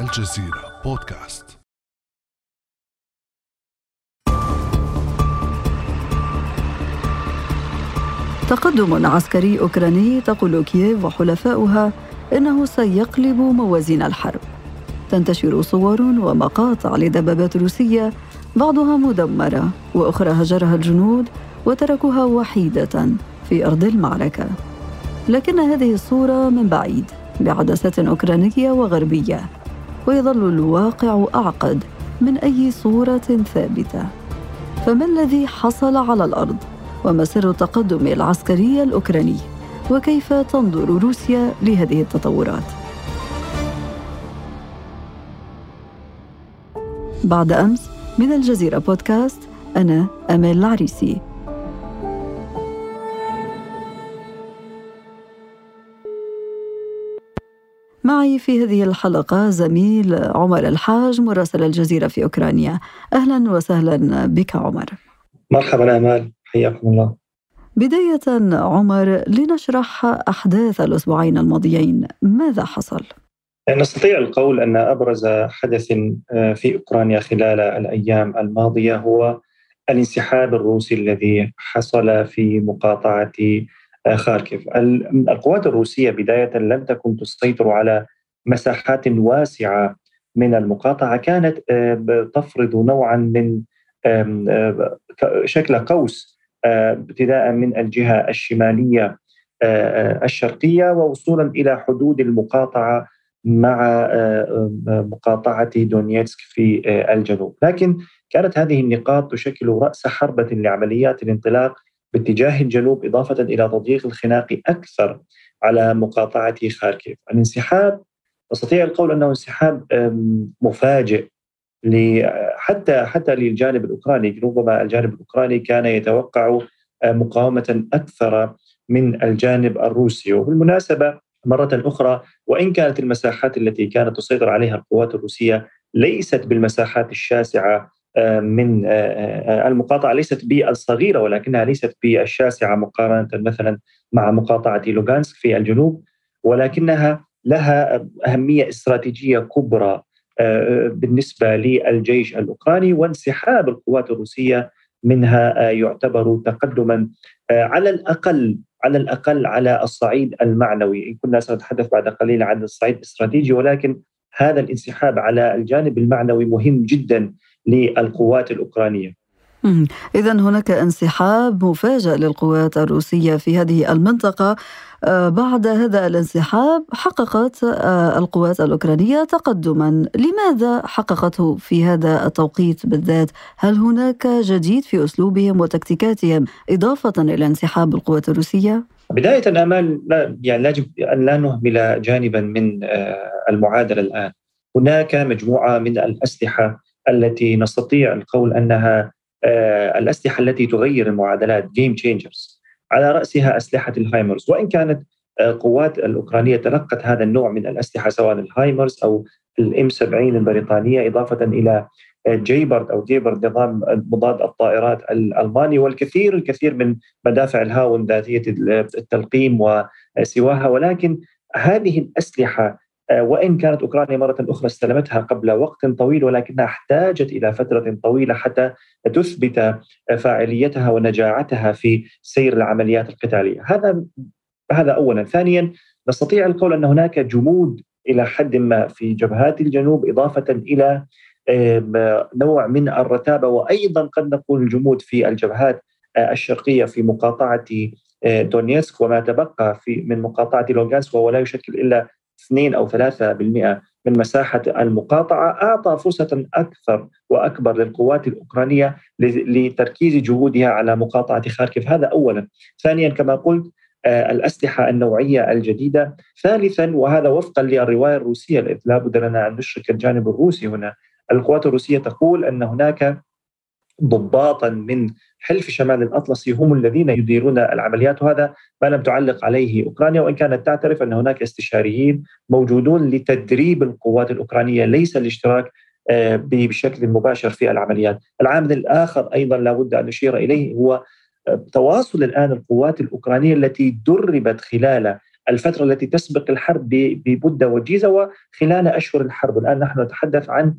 الجزيرة بودكاست. تقدم عسكري أوكراني تقول كييف وحلفاؤها إنه سيقلب موازين الحرب. تنتشر صور ومقاطع لدبابات روسية بعضها مدمرة وأخرى هجرها الجنود وتركوها وحيدة في أرض المعركة. لكن هذه الصورة من بعيد بعدسة أوكرانية وغربية. ويظل الواقع أعقد من أي صورة ثابتة فما الذي حصل على الأرض؟ وما سر التقدم العسكري الأوكراني؟ وكيف تنظر روسيا لهذه التطورات؟ بعد أمس من الجزيرة بودكاست أنا أمال العريسي معي في هذه الحلقة زميل عمر الحاج مراسل الجزيرة في أوكرانيا. أهلا وسهلا بك عمر. مرحبا أمال. حياكم الله. بداية عمر لنشرح أحداث الأسبوعين الماضيين. ماذا حصل؟ نستطيع القول أن أبرز حدث آه، في أوكرانيا خلال الأيام الماضية هو الانسحاب الروسي الذي حصل في مقاطعة خاركيف. القوات الروسية بداية لم تكن تسيطر على مساحات واسعة من المقاطعة. كانت آه، تفرض نوعا من شكل قوس ابتداء من الجهة الشمالية الشرقية ووصولا إلى حدود المقاطعة مع آه، آه، مقاطعة دونيتسك في آه، الجنوب. لكن كانت هذه النقاط تشكل رأس حربة لعمليات الانطلاق باتجاه الجنوب إضافة إلى تضييق الخناق أكثر على مقاطعة خاركيف. الانسحاب نستطيع القول أنه انسحاب مفاجئ حتى حتى للجانب الأوكراني. ربما الجانب الأوكراني كان يتوقع مقاومة أكثر من الجانب الروسي. وبالمناسبة مرة أخرى وإن كانت المساحات التي كانت تسيطر عليها القوات الروسية ليست بالمساحات الشاسعة من آه، آه، المقاطعة ليست بالصغيرة ولكنها ليست بالشاسعة مقارنة مثلا مع مقاطعة لوغانسك في الجنوب ولكنها لها أهمية استراتيجية كبرى بالنسبة للجيش الأوكراني وانسحاب القوات الروسية منها يعتبر تقدما على الأقل على الأقل على الصعيد المعنوي، إن كنا سنتحدث بعد قليل عن الصعيد الاستراتيجي ولكن هذا الانسحاب على الجانب المعنوي مهم جدا. للقوات الأوكرانية. إذا هناك انسحاب مفاجئ للقوات الروسية في هذه المنطقة آه، بعد هذا الانسحاب حققت آه، القوات الأوكرانية تقدما لماذا حققته في هذا التوقيت بالذات؟ هل هناك جديد في أسلوبهم وتكتيكاتهم إضافة إلى انسحاب القوات الروسية؟ بداية أمال لا يعني يجب أن لا نهمل جانبا من آه، المعادلة الآن هناك مجموعة من الأسلحة التي نستطيع القول أنها الأسلحة التي تغير المعادلات game changers على رأسها أسلحة الهايمرز. وإن كانت آه، قوات الأوكرانية تلقت هذا النوع من الأسلحة سواء الهايمرز أو ال M 70 البريطانية إضافة إلى آه، Gepard أو Gepard نظام مضاد الطائرات الألماني. والكثير الكثير من مدافع الهاون ذاتية التلقيم وسواها. ولكن هذه الأسلحة آه، وإن كانت أوكرانيا مرة أخرى استلمتها قبل وقت طويل ولكنها احتاجت إلى فترة طويلة حتى تثبت فاعليتها ونجاعتها في سير العمليات القتالية، هذا هذا اولا، ثانيا نستطيع القول أن هناك جمود إلى حد ما في جبهات الجنوب إضافة إلى نوع من الرتابة وأيضا قد نقول الجمود في الجبهات آه، الشرقية في مقاطعة آه، دونيسك وما تبقى في من مقاطعة لوغانسك وهو لا يشكل إلا 2 أو 3% من مساحة المقاطعة أعطى فرصة أكثر وأكبر للقوات الأوكرانية لتركيز جهودها على مقاطعة خاركيف. هذا اولا. ثانيا كما قلت آه، الأسلحة النوعية الجديدة. ثالثا وهذا وفقا للرواية الروسية لا بد لنا أن نشرك الجانب الروسي هنا. القوات الروسية تقول أن هناك ضباطا من حلف شمال الأطلسي هم الذين يديرون العمليات وهذا ما لم تعلق عليه أوكرانيا وإن كانت تعترف أن هناك استشاريين موجودون لتدريب القوات الأوكرانية ليس الاشتراك آه، بشكل مباشر في العمليات. العامل الآخر أيضا لابد أن نشير إليه هو آه، تواصل الآن القوات الأوكرانية التي دربت خلال الفترة التي تسبق الحرب بمدة وجيزة وخلال أشهر الحرب، الآن نحن نتحدث عن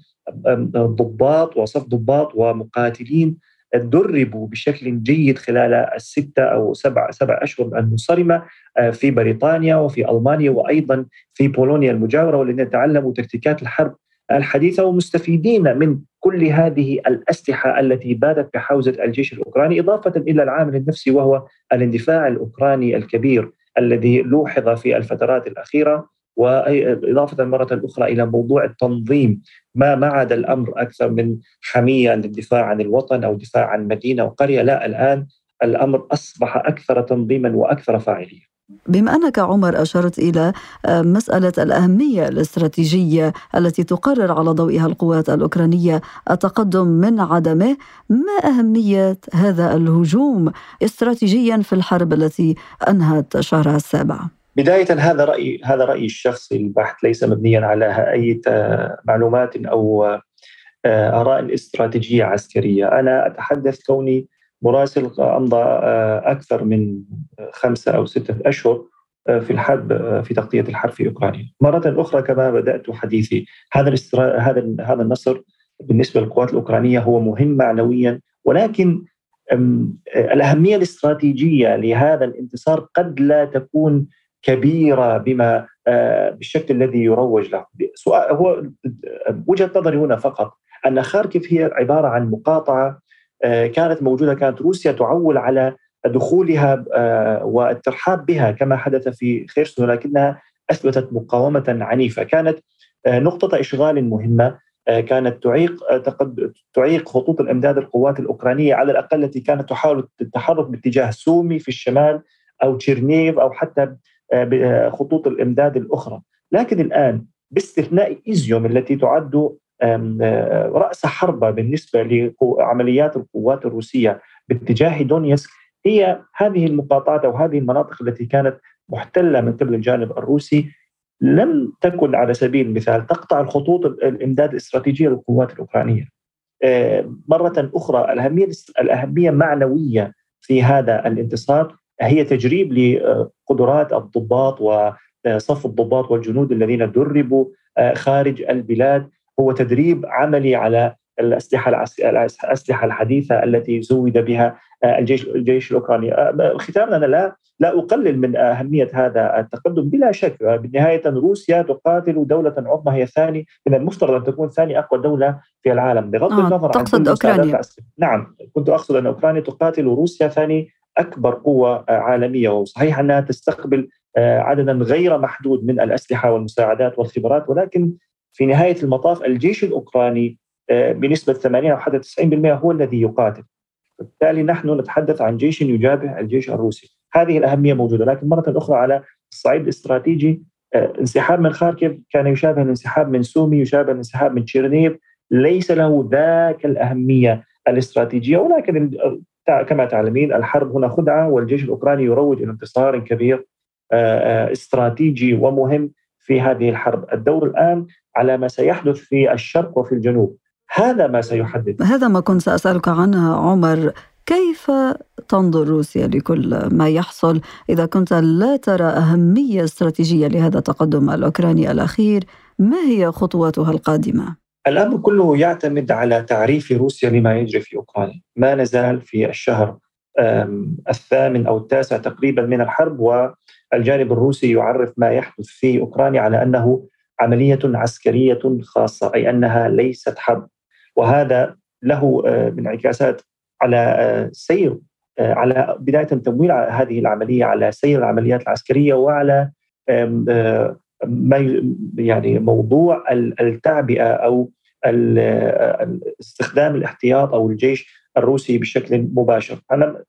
ضباط وصف ضباط ومقاتلين دربوا بشكل جيد خلال الستة أو سبع سبع أشهر المنصرمة آه، في بريطانيا وفي ألمانيا وأيضا في بولونيا المجاورة والذين تعلموا تكتيكات الحرب الحديثة ومستفيدين من كل هذه الأسلحة التي باتت بحوزة الجيش الأوكراني إضافة إلى العامل النفسي وهو الاندفاع الأوكراني الكبير الذي لوحظ في الفترات الأخيرة. وإضافة مرة أخرى إلى موضوع التنظيم. ما ما عاد الأمر أكثر من حمية للدفاع عن الوطن أو الدفاع عن مدينة وقرية لا الآن الأمر أصبح أكثر تنظيما وأكثر فاعلية. بما أنك عمر أشرت إلى آه، مسألة الأهمية الاستراتيجية التي تقرر على ضوئها القوات الأوكرانية التقدم من عدمه، ما أهمية هذا الهجوم استراتيجيا في الحرب التي أنهت شهرها السابع؟ بداية هذا رأيي هذا رأيي الشخصي البحت ليس مبنيا على أي معلومات أو آه، آراء استراتيجية عسكرية. أنا أتحدث كوني مراسل أمضى آه، أكثر من خمسة أو ستة أشهر آه، في الحرب في تغطية الحرب في أوكرانيا. مرة أخرى كما بدأت حديثي هذا هذا هذا النصر بالنسبة للقوات الأوكرانية هو مهم معنويا ولكن الأهمية الاستراتيجية لهذا الانتصار قد لا تكون كبيرة بما آه، بالشكل الذي يروج له. سؤال هو وجهة نظري هنا فقط أن خاركيف هي عبارة عن مقاطعة آه، كانت موجودة كانت روسيا تعول على دخولها آه، والترحاب بها كما حدث في خيرسون ولكنها أثبتت مقاومة عنيفة. كانت نقطة إشغال مهمة كانت تعيق تعيق خطوط الإمداد القوات الأوكرانية على الأقل التي كانت تحاول التحرك باتجاه سومي في الشمال أو تشيرنيهيف أو حتى خطوط الإمداد الأخرى لكن الآن باستثناء إيزيوم التي تعد رأس حربة بالنسبة لعمليات القوات الروسية باتجاه دونيسك هي هذه المقاطعات أو هذه المناطق التي كانت محتلة من قبل الجانب الروسي لم تكن على سبيل المثال تقطع الخطوط الإمداد الاستراتيجية للقوات الأوكرانية. مرة أخرى الأهمية الأهمية معنوية في هذا الانتصار هي تجريب لقدرات الضباط وصف الضباط والجنود الذين دربوا خارج البلاد. هو تدريب عملي على الأسلحة الأسلحة الحديثة التي زود بها الجيش الجيش الأوكراني. ختاما أنا لا لا أقلل من أهمية هذا التقدم بلا شك. بالنهايه روسيا تقاتل دولة عظمى هي ثاني من المفترض أن تكون ثاني أقوى دولة في العالم بغض آه النظر تقصد عن أوكرانيا. نعم كنت أقصد أن أوكرانيا تقاتل روسيا ثاني أكبر قوة عالمية. وصحيح أنها تستقبل آه، عددا غير محدود من الأسلحة والمساعدات والخبرات ولكن في نهاية المطاف الجيش الأوكراني آه، بنسبة 80 أو حتى 90% هو الذي يقاتل. بالتالي نحن نتحدث عن جيش يجابه الجيش الروسي، هذه الأهمية موجودة، لكن مرة أخرى على الصعيد الاستراتيجي آه، انسحاب من خاركيف كان يشابه الانسحاب من سومي، يشابه الانسحاب من تشيرنيف، ليس له ذاك الأهمية الاستراتيجية ولكن كما تعلمين الحرب هنا خدعة والجيش الأوكراني يروج إلى انتصار كبير آه، آه، استراتيجي ومهم في هذه الحرب، الدور الآن على ما سيحدث في الشرق وفي الجنوب، هذا ما سيحدد هذا ما كنت سأسألك عنه عمر. كيف تنظر روسيا لكل ما يحصل؟ إذا كنت لا ترى أهمية استراتيجية لهذا التقدم الأوكراني الأخير ما هي خطواتها القادمة؟ الأمر كله يعتمد على تعريف روسيا لما يجري في أوكرانيا، ما نزال في الشهر الثامن أو التاسع تقريبا من الحرب والجانب الروسي يعرف ما يحدث في أوكرانيا على أنه عملية عسكرية خاصة أي أنها ليست حرب. وهذا له انعكاسات على سير على بداية تمويل هذه العملية على سير العمليات العسكرية وعلى ما يعني موضوع التعبئة أو استخدام الاحتياط أو الجيش الروسي بشكل مباشر. أنا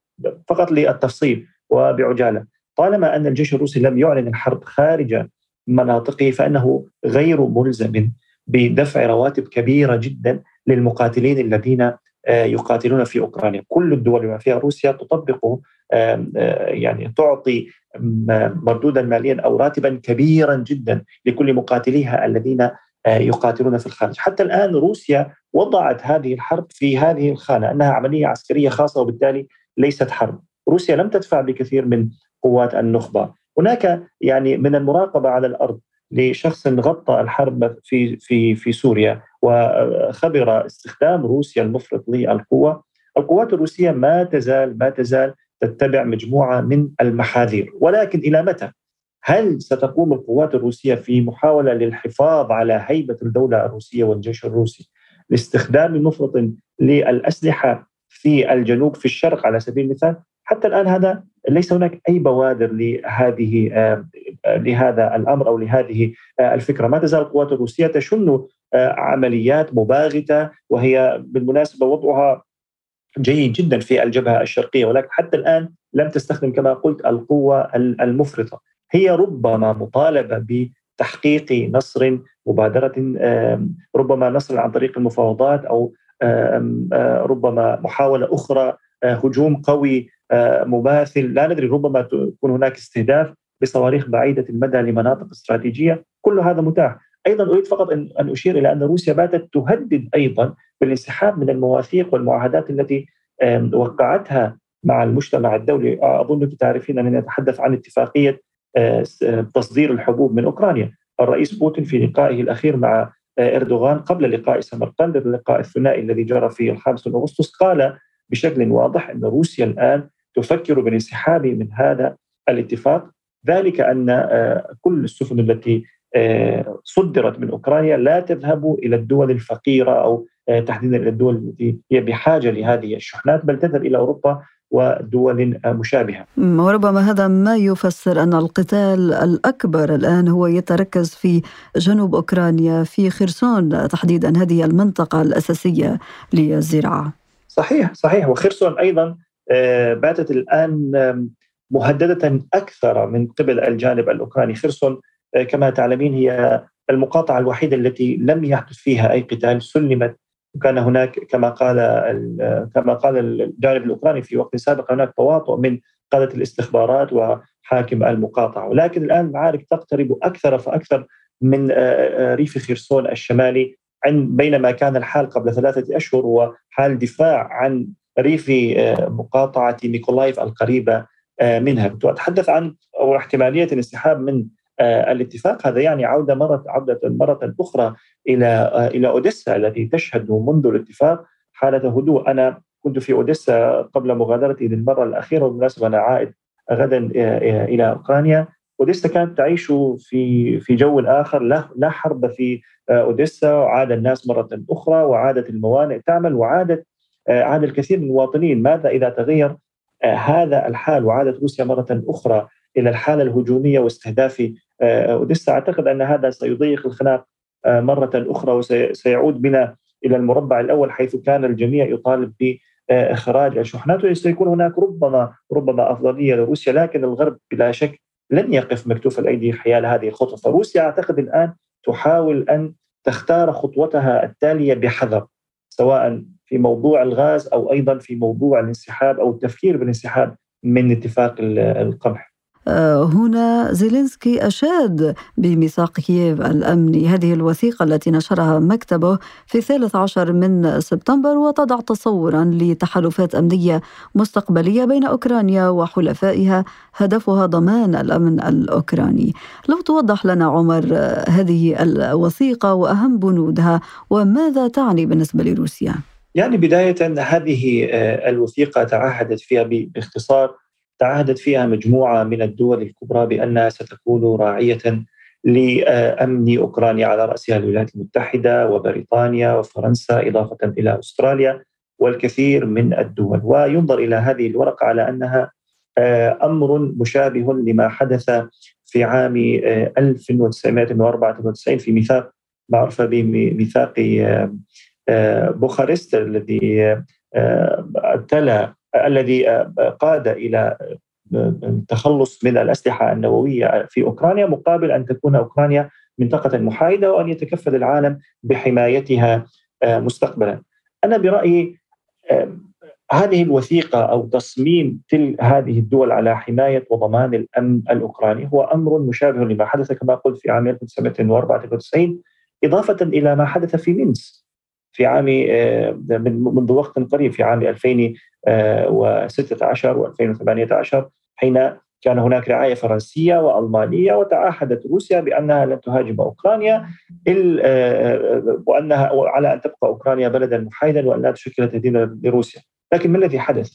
فقط للتفصيل وبعجالة. طالما أن الجيش الروسي لم يعلن الحرب خارج مناطقه فإنه غير ملزم بدفع رواتب كبيرة جدا للمقاتلين الذين آه، يقاتلون في أوكرانيا، كل الدول بما فيها روسيا تطبق يعني تعطي مردودا ماليا أو راتبا كبيرا جدا لكل مقاتليها الذين يقاتلون في الخارج، حتى الآن روسيا وضعت هذه الحرب في هذه الخانة أنها عملية عسكرية خاصة وبالتالي ليست حرب. روسيا لم تدفع بكثير من قوات النخبة. هناك يعني من المراقبة على الأرض لشخص غطى الحرب في في في سوريا وخبر استخدام روسيا المفرط للقوة. القوات الروسية ما تزال ما تزال تتبع مجموعة من المحاذير. ولكن إلى متى؟ هل ستقوم القوات الروسية في محاولة للحفاظ على هيبة الدولة الروسية والجيش الروسي لاستخدام مفرط للأسلحة في الجنوب في الشرق على سبيل المثال؟ حتى الآن هذا ليس هناك أي بوادر لهذه آه، لهذا الأمر أو لهذه آه، الفكرة، ما تزال القوات الروسية تشن آه، عمليات مباغتة وهي بالمناسبة وضعها جيد جدا في الجبهة الشرقية ولكن حتى الآن لم تستخدم كما قلت القوة المفرطة، هي ربما مطالبة بتحقيق نصر مبادرة ربما نصر عن طريق المفاوضات أو ربما محاولة أخرى هجوم قوي مماثل. لا ندري ربما تكون هناك استهداف بصواريخ بعيدة المدى لمناطق استراتيجية. كل هذا متاح. أيضا أريد فقط ان أشير إلى أن روسيا باتت تهدد أيضا بالانسحاب من المواثيق والمعاهدات التي وقعتها مع المجتمع الدولي. اظنك تعرفين اننا نتحدث عن اتفاقية تصدير الحبوب من أوكرانيا. الرئيس بوتين في لقائه الأخير مع إردوغان قبل لقاء سمرقند اللقاء الثنائي الذي جرى في الخامس من أغسطس قال بشكل واضح أن روسيا الآن تفكر بالانسحاب من هذا الاتفاق. ذلك أن آه، كل السفن التي آه، صدرت من أوكرانيا لا تذهب إلى الدول الفقيرة أو آه، تحديدا إلى الدول التي هي بحاجة لهذه الشحنات بل تذهب إلى أوروبا ودول مشابهة. وربما هذا ما يفسر أن القتال الأكبر الآن هو يتركز في جنوب أوكرانيا في خرسون تحديدا هذه المنطقة الأساسية للزراعة. صحيح صحيح وخرسون أيضا آه، باتت الآن مهددة أكثر من قبل الجانب الأوكراني خرسون آه، كما تعلمين هي المقاطعة الوحيدة التي لم يحدث فيها أي قتال سلمت. وكان هناك كما قال كما قال الجانب الأوكراني في وقت سابق هناك تواطؤ من قادة الاستخبارات وحاكم المقاطعة. ولكن الآن المعارك تقترب أكثر فأكثر من آه، ريف خرسون الشمالي بينما كان الحال قبل ثلاثة أشهر هو حال دفاع عن ريف آه، مقاطعة ميكولايف القريبة آه، منها. أتحدث عن أو احتمالية الانسحاب من آه، الاتفاق. هذا يعني عودة مرة عودة مرة أخرى إلى إلى أوديسا التي تشهد منذ الاتفاق حالة هدوء. أنا كنت في أوديسا قبل مغادرتي للمرة الأخيرة وبالمناسبة أنا عائد غدا إلى أوكرانيا. أوديسا كانت تعيش في في جو آخر لا لا حرب في أوديسا. وعاد الناس مرة أخرى وعادت الموانئ تعمل وعادت آه، عاد الكثير من المواطنين. ماذا إذا تغير آه، هذا الحال؟ وعادت روسيا مرة أخرى إلى الحالة الهجومية واستهداف آه، أوديسا أعتقد أن هذا سيضيق الخناق مرة أخرى وسيعود بنا إلى المربع الأول حيث كان الجميع يطالب بإخراج الشحنات وسيكون هناك ربما ربما أفضلية لروسيا لكن الغرب بلا شك لن يقف مكتوف الأيدي حيال هذه الخطوة فروسيا أعتقد الآن تحاول أن تختار خطوتها التالية بحذر سواء في موضوع الغاز أو أيضا في موضوع الانسحاب أو التفكير بالانسحاب من اتفاق القمح. آه، هنا زيلينسكي أشاد بميثاق كييف الأمني هذه الوثيقة التي نشرها مكتبه في 13 من سبتمبر وتضع تصورا لتحالفات أمنية مستقبلية بين أوكرانيا وحلفائها هدفها ضمان الأمن الأوكراني لو توضح لنا عمر آه، هذه الوثيقة وأهم بنودها وماذا تعني بالنسبة لروسيا؟ يعني بداية هذه آه، الوثيقة تعهدت فيها باختصار تعهدت فيها مجموعة من الدول الكبرى بأنها ستكون راعية لأمن أوكرانيا على رأسها الولايات المتحدة وبريطانيا وفرنسا إضافة إلى أستراليا والكثير من الدول. وينظر إلى هذه الورقة على أنها آه، أمر مشابه لما حدث في عام 1994 آه، في ميثاق معروف بميثاق آه، بوخارست الذي تلا الذي آه، قاد إلى التخلص من الأسلحة النووية في أوكرانيا مقابل أن تكون أوكرانيا منطقة محايدة وأن يتكفل العالم بحمايتها مستقبلا. أنا برأيي هذه الوثيقة أو تصميم تل هذه الدول على حماية وضمان الأمن الأوكراني هو أمر مشابه لما حدث كما قلت في عام 1994 إضافة إلى ما حدث في مينسك في عام آه، منذ وقت قريب في عام 2016 و2018 حين كان هناك رعاية فرنسية وألمانية وتعهدت روسيا بأنها لن تهاجم أوكرانيا وأنها على أن تبقى أوكرانيا بلدا محايدا وأن لا تشكل تهديدا لروسيا، لكن ما الذي حدث؟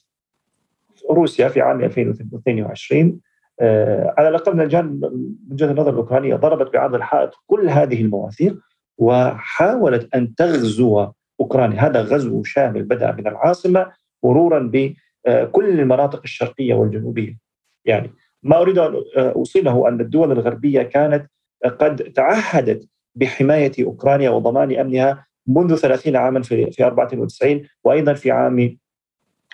روسيا في عام 2022 على الاقل من الجانب من وجهه النظر الأوكرانية ضربت بعرض الحائط كل هذه المواثيق وحاولت أن تغزو أوكرانيا، هذا غزو شامل بدأ من العاصمة مرورا بكل المناطق الشرقية والجنوبية. يعني ما أريد أن أوصله أن الدول الغربية كانت قد تعهدت بحماية أوكرانيا وضمان أمنها منذ 30 عاما في في 94 وأيضا في عام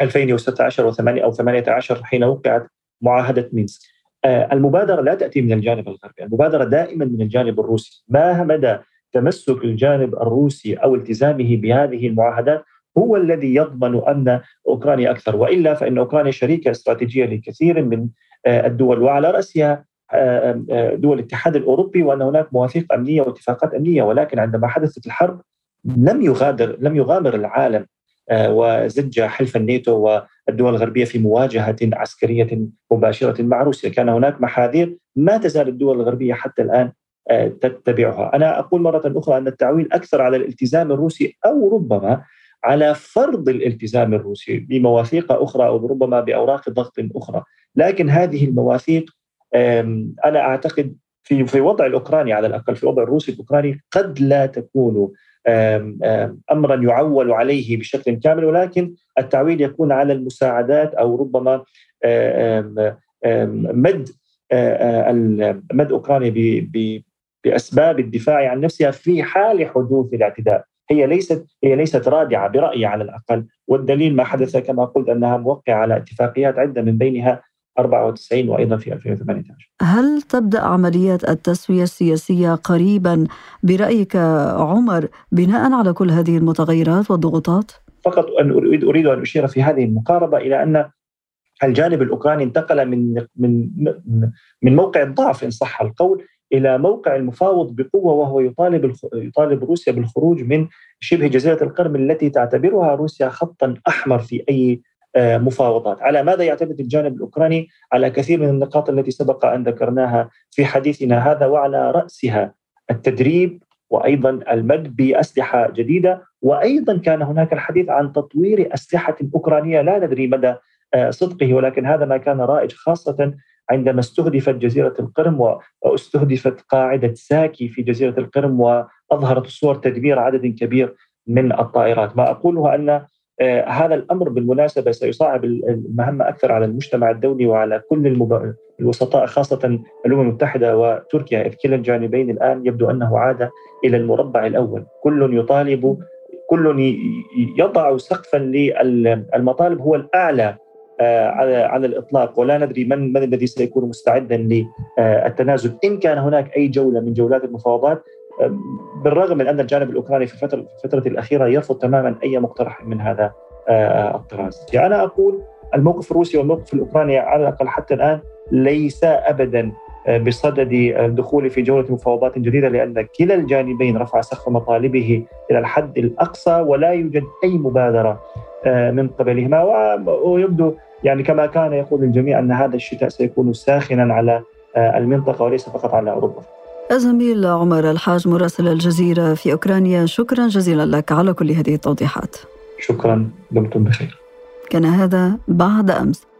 2016 و8 أو 18 حين وقعت معاهدة مينسك. المبادرة لا تأتي من الجانب الغربي، المبادرة دائما من الجانب الروسي، ما مدى تمسك الجانب الروسي أو التزامه بهذه المعاهدات هو الذي يضمن امن أوكرانيا أكثر. وإلا فإن أوكرانيا شريكة استراتيجية لكثير من آه، الدول. وعلى رأسها آه، آه، دول الاتحاد الأوروبي وأن هناك مواثيق أمنية واتفاقات أمنية. ولكن عندما حدثت الحرب لم يغادر لم يغامر العالم وزج حلف الناتو والدول الغربية في مواجهة عسكرية مباشرة مع روسيا، كان هناك محاذير. ما تزال الدول الغربية حتى الآن تتبعها، أنا أقول مرة أخرى أن التعويل أكثر على الالتزام الروسي أو ربما على فرض الالتزام الروسي بمواثيق أخرى أو ربما بأوراق ضغط أخرى، لكن هذه المواثيق أنا أعتقد في في وضع الأوكراني على الأقل في وضع الروسي الأوكراني قد لا تكون امرا يعول عليه بشكل كامل ولكن التعويل يكون على المساعدات أو ربما مد مد أوكرانيا بأسباب الدفاع عن نفسها في حال حدوث الاعتداء. هي ليست هي ليست رادعة برأيي على الأقل. والدليل ما حدث كما قلت أنها موقعة على اتفاقيات عدة من بينها 94 وأيضا في 2018 هل تبدأ عمليات التسوية السياسية قريبا برأيك عمر بناء على كل هذه المتغيرات والضغوطات؟ فقط أن اريد أريد أن أشير في هذه المقاربة إلى أن الجانب الأوكراني انتقل من من من موقع الضعف إن صح القول إلى موقع المفاوض بقوة وهو يطالب يطالب روسيا بالخروج من شبه جزيرة القرم التي تعتبرها روسيا خطا أحمر في أي آه، مفاوضات، على ماذا يعتمد الجانب الأوكراني؟ على كثير من النقاط التي سبق أن ذكرناها في حديثنا هذا وعلى رأسها التدريب وأيضا المد بأسلحة جديدة. وأيضا كان هناك الحديث عن تطوير أسلحة أوكرانية. لا ندري مدى آه، صدقه ولكن هذا ما كان رائج خاصة عندما استهدفت جزيرة القرم واستهدفت قاعدة ساكي في جزيرة القرم وأظهرت صور تدمير عدد كبير من الطائرات. ما أقوله أن آه، هذا الأمر بالمناسبة سيصعب المهمه أكثر على المجتمع الدولي وعلى كل المب... الوسطاء خاصة الأمم المتحدة وتركيا إذ كلا الجانبين الآن يبدو أنه عاد إلى المربع الأول، كل يطالب كل يضع سقفا للمطالب هو الأعلى آه، على على الإطلاق ولا ندري من من الذي سيكون مستعدا للتنازل إن كان هناك أي جولة من جولات المفاوضات آه، بالرغم من أن الجانب الأوكراني في الفترة الفترة الأخيرة يرفض تماما أي مقترح من هذا آه، الطراز. يعني أنا أقول الموقف الروسي والموقف الأوكراني على الأقل حتى الآن ليس ابدا بصدد الدخول في جولة مفاوضات جديدة لأن كلا الجانبين رفع سقف مطالبه إلى الحد الأقصى ولا يوجد أي مبادرة من قبلهما ويبدو يعني كما كان يقول الجميع أن هذا الشتاء سيكون ساخنا على آه، المنطقة وليس فقط على أوروبا. الزميل عمر الحاج مراسل الجزيرة في أوكرانيا شكرا جزيلا لك على كل هذه التوضيحات. شكرا دمتم بخير. كان هذا بعد أمس